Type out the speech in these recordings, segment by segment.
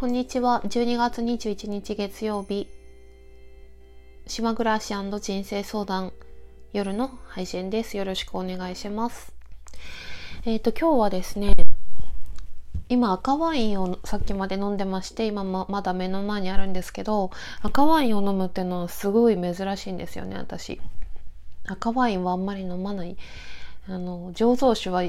こんにちは。12月21日月曜日、島暮らし人生相談夜の配信です。よろしくお願いします。えっ、ー、と、今日はですね、今赤ワインをさっきまで飲んでまして、今もまだ目の前にあるんですけど、赤ワインを飲むっていうのはすごい珍しいんですよね、私。赤ワインはあんまり飲まない。あの、醸造酒は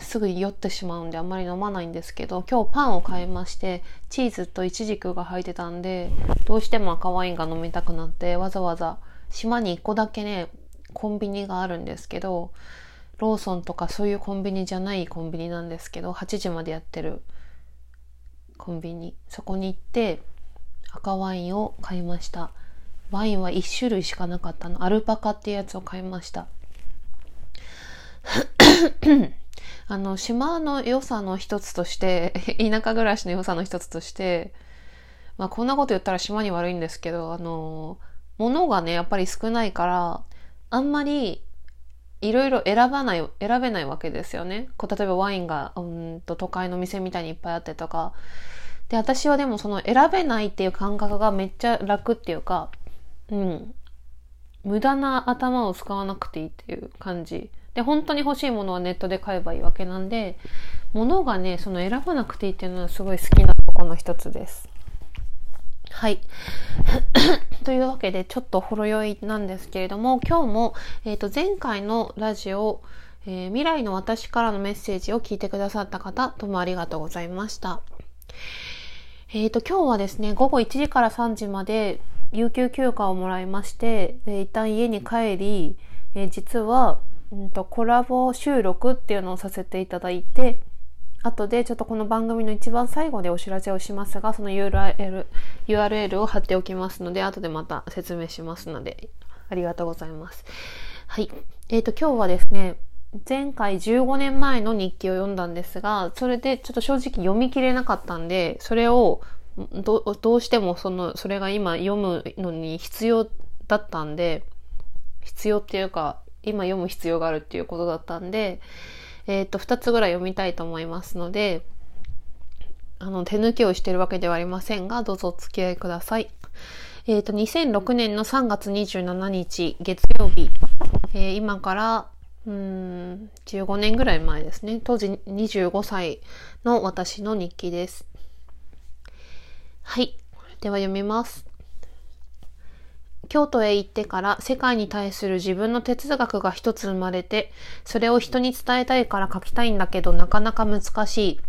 すぐ酔ってしまうんであんまり飲まないんですけど今日パンを買いましてチーズとイチジクが入ってたんでどうしても赤ワインが飲みたくなってわざわざ島に1個だけねコンビニがあるんですけどローソンとかそういうコンビニじゃないコンビニなんですけど8時までやってるコンビニ。そこに行って赤ワインを買いました。ワインは1種類しかなかったの。アルパカっていうやつを買いました。あの、島の良さの一つとして、田舎暮らしの良さの一つとして、まあこんなこと言ったら島に悪いんですけど、あの、物がね、やっぱり少ないから、あんまりいろいろ選ばない、選べないわけですよね。こう例えばワインが、うんと都会の店みたいにいっぱいあってとか。で、私はでもその選べないっていう感覚がめっちゃ楽っていうか、うん。無駄な頭を使わなくていいっていう感じ。で、本当に欲しいものはネットで買えばいいわけなんで、物がね、その選ばなくていいっていうのはすごい好きなとこの一つです。はい。というわけで、ちょっとほろ酔いなんですけれども、今日も、えっ、ー、と、前回のラジオ、えー、未来の私からのメッセージを聞いてくださった方、どうもありがとうございました。えっ、ー、と、今日はですね、午後1時から3時まで、有給休暇をもらいまして、えー、一旦家に帰り、えー、実は、うんと、コラボ収録っていうのをさせていただいて、後でちょっとこの番組の一番最後でお知らせをしますが、その URL, URL を貼っておきますので、後でまた説明しますので、ありがとうございます。はい。えっ、ー、と、今日はですね、前回15年前の日記を読んだんですが、それでちょっと正直読み切れなかったんで、それをどどうしてもその、それが今読むのに必要だったんで、必要っていうか、今読む必要があるっていうことだったんで、えっ、と、2つぐらい読みたいと思いますので、あの、手抜きをしてるわけではありませんが、どうぞお付き合いください。えっ、と、2006年の3月27日、月曜日、えー、今から、うん、15年ぐらい前ですね。当時25歳の私の日記です。はい。では読みます。京都へ行ってから世界に対する自分の哲学が一つ生まれて、それを人に伝えたいから書きたいんだけどなかなか難しい。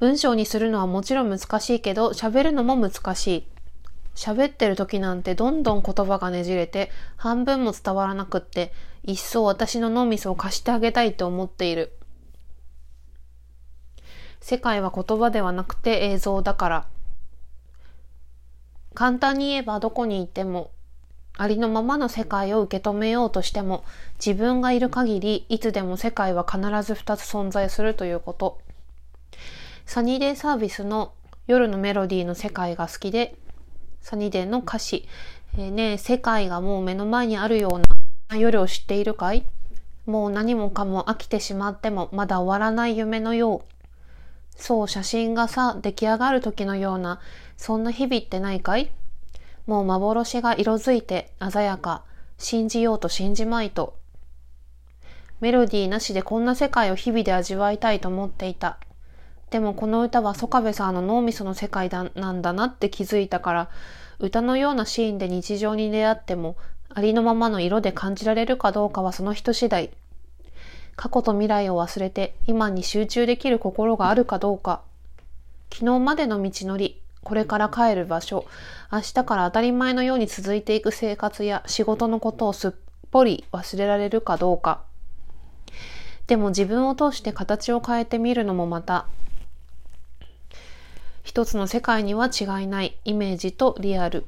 文章にするのはもちろん難しいけど、喋るのも難しい。喋ってる時なんてどんどん言葉がねじれて、半分も伝わらなくって、一層私の脳みそを貸してあげたいと思っている。世界は言葉ではなくて映像だから。簡単に言えばどこにいても、ありのままの世界を受け止めようとしても、自分がいる限り、いつでも世界は必ず二つ存在するということ。サニーデイサービスの夜のメロディーの世界が好きで、サニーデイの歌詞、えー、ね世界がもう目の前にあるような夜を知っているかい？もう何もかも飽きてしまってもまだ終わらない夢のよう。そう写真がさ、出来上がる時のようなそんな日々ってないかい？もう幻が色づいて鮮やか、信じようと信じまいと。メロディーなしでこんな世界を日々で味わいたいと思っていた。でもこの歌は曽我部さんの脳みその世界だなんだなって気づいたから、歌のようなシーンで日常に出会っても、ありのままの色で感じられるかどうかはその人次第。過去と未来を忘れて今に集中できる心があるかどうか。昨日までの道のり、これから帰る場所、明日から当たり前のように続いていく生活や仕事のことをすっぽり忘れられるかどうか。でも自分を通して形を変えてみるのもまた、一つの世界には違いないイメージとリアル。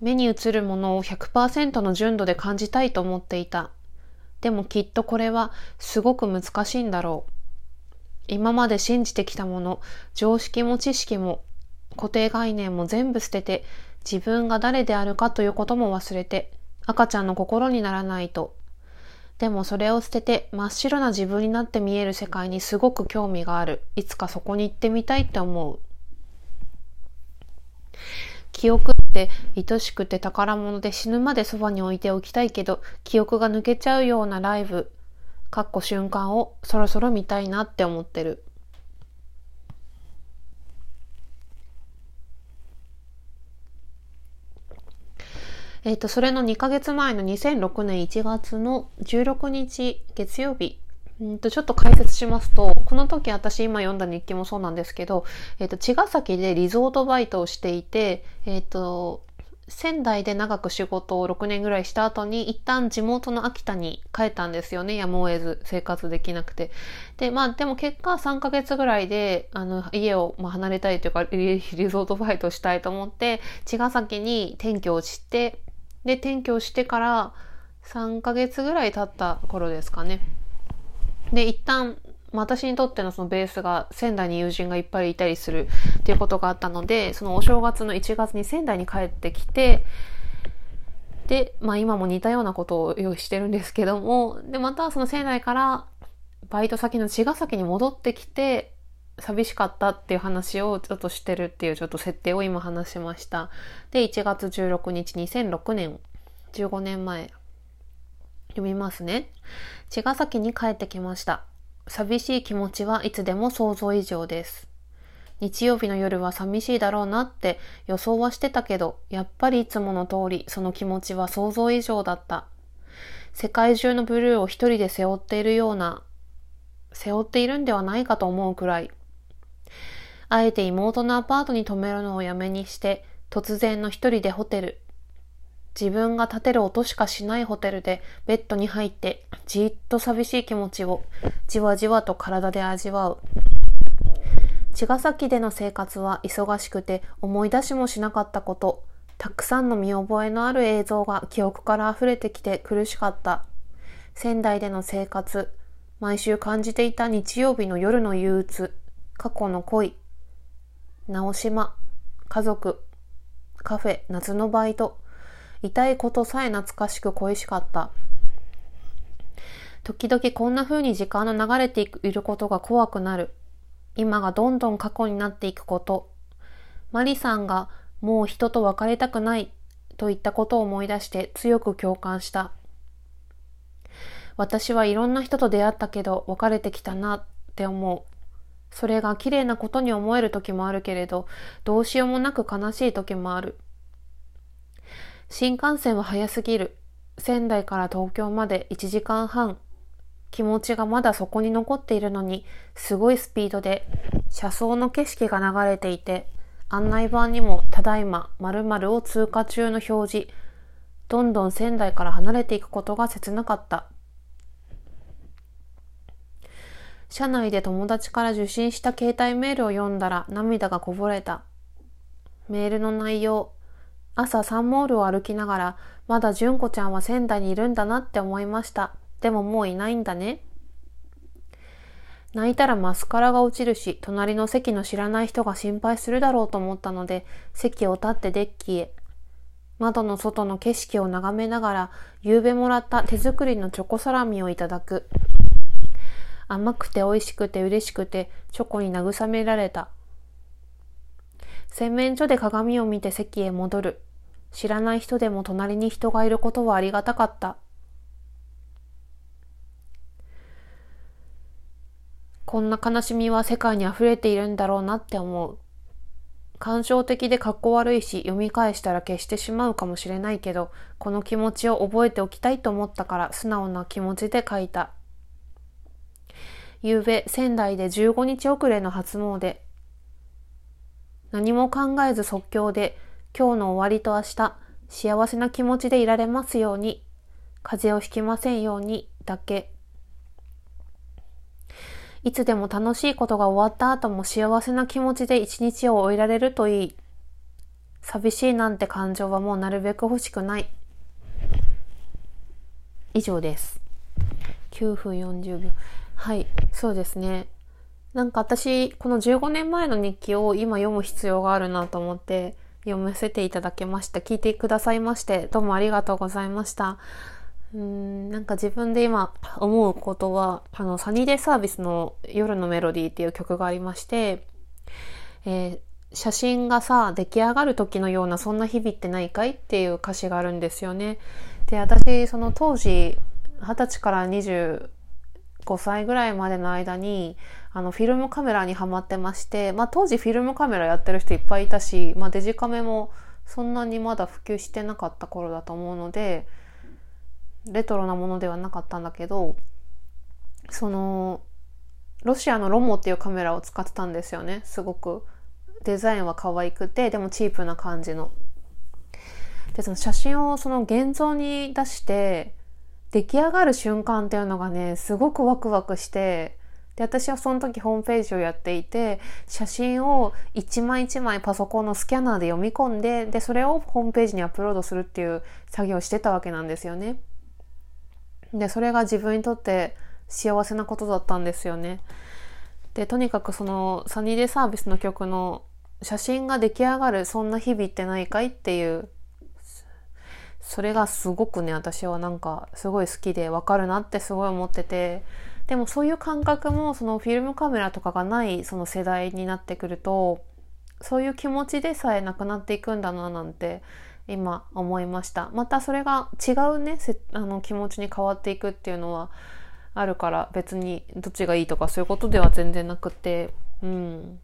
目に映るものを100%の純度で感じたいと思っていた。でもきっとこれはすごく難しいんだろう。今まで信じてきたもの、常識も知識も固定概念も全部捨てて、自分が誰であるかということも忘れて、赤ちゃんの心にならないと。でもそれを捨てて真っ白な自分になって見える世界にすごく興味がある。いつかそこに行ってみたいって思う。記憶って愛しくて宝物で死ぬまでそばに置いておきたいけど、記憶が抜けちゃうようなライブ、かっこ瞬間をそろそろ見たいなって思ってる。えっ、と、それの2ヶ月前の2006年1月の16日月曜日、んとちょっと解説しますと、この時私今読んだ日記もそうなんですけど、えっ、ー、と、茅ヶ崎でリゾートバイトをしていて、えっ、ー、と、仙台で長く仕事を6年ぐらいした後に一旦地元の秋田に帰ったんですよね。やむを得ず生活できなくて。で、まあでも結果3ヶ月ぐらいで、あの、家をまあ離れたいというかリ、リゾートバイトしたいと思って、茅ヶ崎に転居をして、で、転居してから3ヶ月ぐらい経った頃ですかね。で、一旦、私にとってのそのベースが仙台に友人がいっぱいいたりするっていうことがあったので、そのお正月の1月に仙台に帰ってきて、で、まあ今も似たようなことを用意してるんですけども、で、またその仙台からバイト先の茅ヶ崎に戻ってきて、寂しかったっていう話をちょっとしてるっていうちょっと設定を今話しました。で、1月16日2006年、15年前、読みますね。茅ヶ崎に帰ってきました。寂しい気持ちはいつでも想像以上です。日曜日の夜は寂しいだろうなって予想はしてたけど、やっぱりいつもの通りその気持ちは想像以上だった。世界中のブルーを一人で背負っているような、背負っているんではないかと思うくらい、あえて妹のアパートに泊めるのをやめにして、突然の一人でホテル。自分が建てる音しかしないホテルでベッドに入ってじっと寂しい気持ちをじわじわと体で味わう。茅ヶ崎での生活は忙しくて思い出しもしなかったこと、たくさんの見覚えのある映像が記憶から溢れてきて苦しかった。仙台での生活、毎週感じていた日曜日の夜の憂鬱、過去の恋、直島、家族、カフェ、夏のバイト、痛いことさえ懐かしく恋しかった。時々こんな風に時間の流れていることが怖くなる。今がどんどん過去になっていくこと。マリさんがもう人と別れたくないといったことを思い出して強く共感した。私はいろんな人と出会ったけど別れてきたなって思う。それが綺麗なことに思える時もあるけれど、どうしようもなく悲しい時もある。新幹線は早すぎる。仙台から東京まで1時間半。気持ちがまだそこに残っているのに、すごいスピードで、車窓の景色が流れていて、案内板にも、ただいま、〇〇を通過中の表示。どんどん仙台から離れていくことが切なかった。車内で友達から受信した携帯メールを読んだら涙がこぼれた。メールの内容。朝サンモールを歩きながら、まだ純子ちゃんは仙台にいるんだなって思いました。でももういないんだね。泣いたらマスカラが落ちるし、隣の席の知らない人が心配するだろうと思ったので、席を立ってデッキへ。窓の外の景色を眺めながら、夕べもらった手作りのチョコサラミをいただく。甘くて美味しくて嬉しくて、チョコに慰められた。洗面所で鏡を見て席へ戻る。知らない人でも隣に人がいることはありがたかった。こんな悲しみは世界に溢れているんだろうなって思う。感傷的で格好悪いし、読み返したら消してしまうかもしれないけど、この気持ちを覚えておきたいと思ったから素直な気持ちで書いた。夕べ仙台で15日遅れの初詣。何も考えず即興で今日の終わりと明日幸せな気持ちでいられますように風邪をひきませんようにだけ。いつでも楽しいことが終わった後も幸せな気持ちで一日を終えられるといい。寂しいなんて感情はもうなるべく欲しくない。以上です。9分40秒。はい、そうですね。なんか私、この15年前の日記を今読む必要があるなと思って読ませていただきました。聞いてくださいまして、どうもありがとうございました。うんなんか自分で今思うことはあのサニーデイサービスの「夜のメロディー」っていう曲がありまして、えー、写真がさ出来上がる時のようなそんな日々ってないかいっていう歌詞があるんですよね。で私その当時二十歳から5歳ぐらいまでの間にあのフィルムカメラにはまってまして、まあ、当時フィルムカメラやってる人いっぱいいたし、まあ、デジカメもそんなにまだ普及してなかった頃だと思うのでレトロなものではなかったんだけどそのロシアのロモっていうカメラを使ってたんですよねすごくデザインは可愛くてでもチープな感じの。でその写真をその現像に出して出来上がる瞬間っていうのがねすごくワクワクしてで、私はその時ホームページをやっていて、写真を一枚一枚パソコンのスキャナーで読み込んで、で、それをホームページにアップロードするっていう作業をしてたわけなんですよね。で、それが自分にとって幸せなことだったんですよね。で、とにかくそのサニーデイサービスの曲の写真が出来上がるそんな日々ってないかいっていうそれがすごくね私はなんかすごい好きでわかるなってすごい思ってて。でもそういう感覚もそのフィルムカメラとかがないその世代になってくるとそういう気持ちでさえなくなっていくんだななんて今思いました。またそれが違うねあの気持ちに変わっていくっていうのはあるから別にどっちがいいとかそういうことでは全然なくて。うん。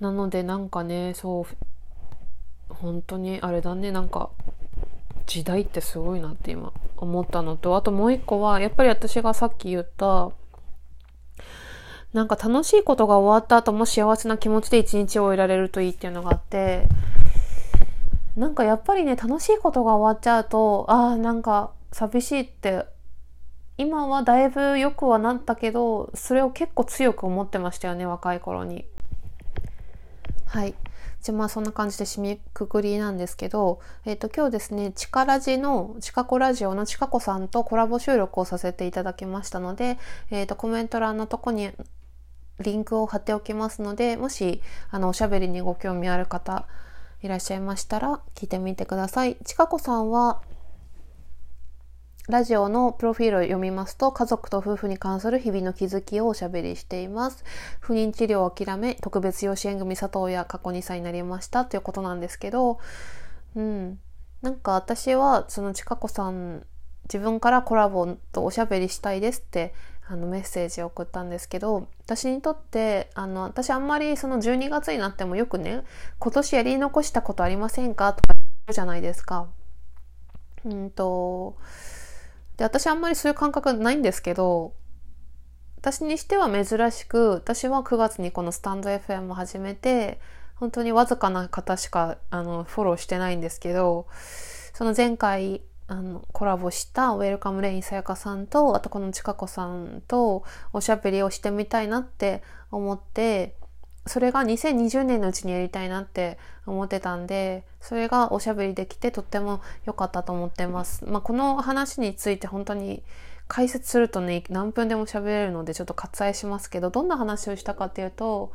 なのでなんかねそう本当にあれだねなんか時代ってすごいなって今思ったのと、あともう一個は、やっぱり私がさっき言った、なんか楽しいことが終わった後も幸せな気持ちで一日を終えられるといいっていうのがあって、なんかやっぱりね、楽しいことが終わっちゃうと、ああ、なんか寂しいって、今はだいぶ良くはなったけど、それを結構強く思ってましたよね、若い頃に。はい。じゃまあそんな感じで締めくくりなんですけど、えっ、ー、と今日ですね、チカラジの、チカコラジオのチカコさんとコラボ収録をさせていただきましたので、えっ、ー、とコメント欄のとこにリンクを貼っておきますので、もしあのおしゃべりにご興味ある方いらっしゃいましたら聞いてみてください。チカコさんはラジオのプロフィールを読みますと、家族と夫婦に関する日々の気づきをおしゃべりしています。不妊治療を諦め、特別養子縁組里親過去2歳になりましたということなんですけど、うん。なんか私は、そのちかこさん、自分からコラボとおしゃべりしたいですってあのメッセージを送ったんですけど私にとってあの私あんまりその12月になってもよくね今年やり残したことありませんか？とか言うじゃないですか。うんとで、私あんまりそういう感覚ないんですけど、私にしては珍しく、私は9月にこのスタンド FM を始めて、本当にわずかな方しかあのフォローしてないんですけど、その前回あのコラボしたウェルカムレインさやかさんと、あとこのちかこさんとおしゃべりをしてみたいなって思って、それが2020年のうちにやりたいなって思ってたんで、それがおしゃべりできてとっても良かったと思ってます。まあ、この話について本当に解説するとね、何分でも喋れるのでちょっと割愛しますけど、どんな話をしたかっていうと、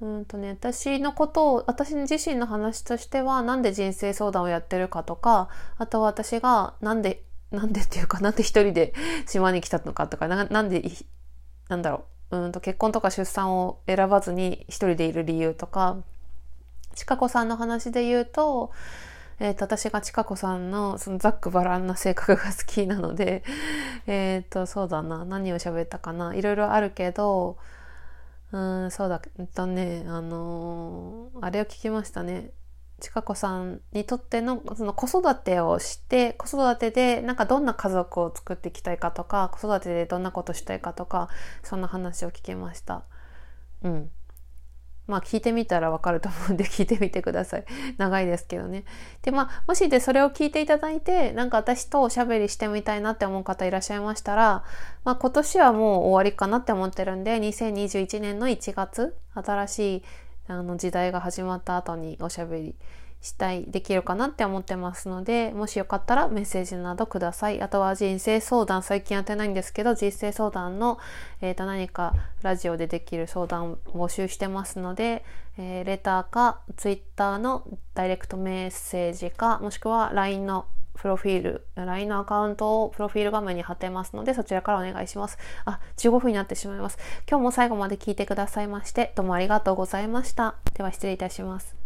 うんとね、私のことを、私自身の話としては、なんで人生相談をやってるかとか、あと私がなんで、なんでっていうか、なんで一人で島に来たのかとか、ななんで、なんだろう、うんと結婚とか出産を選ばずに一人でいる理由とか、ちかこさんの話で言うと、えっ、ー、と、私がちかこさんのそのざっくばらんな性格が好きなので、えっ、ー、と、そうだな、何を喋ったかな、いろいろあるけど、うん、そうだ、えっとね、あのー、あれを聞きましたね。ちかこさんにとってのその子育てをして子育てでなんかどんな家族を作っていきたいかとか子育てでどんなことしたいかとかそんな話を聞きました。うん。まあ聞いてみたらわかると思うんで 聞いてみてください。長いですけどね。で、まあもしでそれを聞いていただいて、なんか私とおしゃべりしてみたいなって思う方いらっしゃいましたら、まあ今年はもう終わりかなって思ってるんで、2021年の1月、新しいあの時代が始まった後におしゃべりしたい、できるかなって思ってますので、もしよかったらメッセージなどください。あとは人生相談、最近やってないんですけど、人生相談の、えっ、ー、と、何かラジオでできる相談を募集してますので、えー、レターか、ツイッターのダイレクトメッセージか、もしくは LINE のプロフィール、LINE のアカウントをプロフィール画面に貼ってますので、そちらからお願いします。あ、15分になってしまいます。今日も最後まで聞いてくださいまして、どうもありがとうございました。では失礼いたします。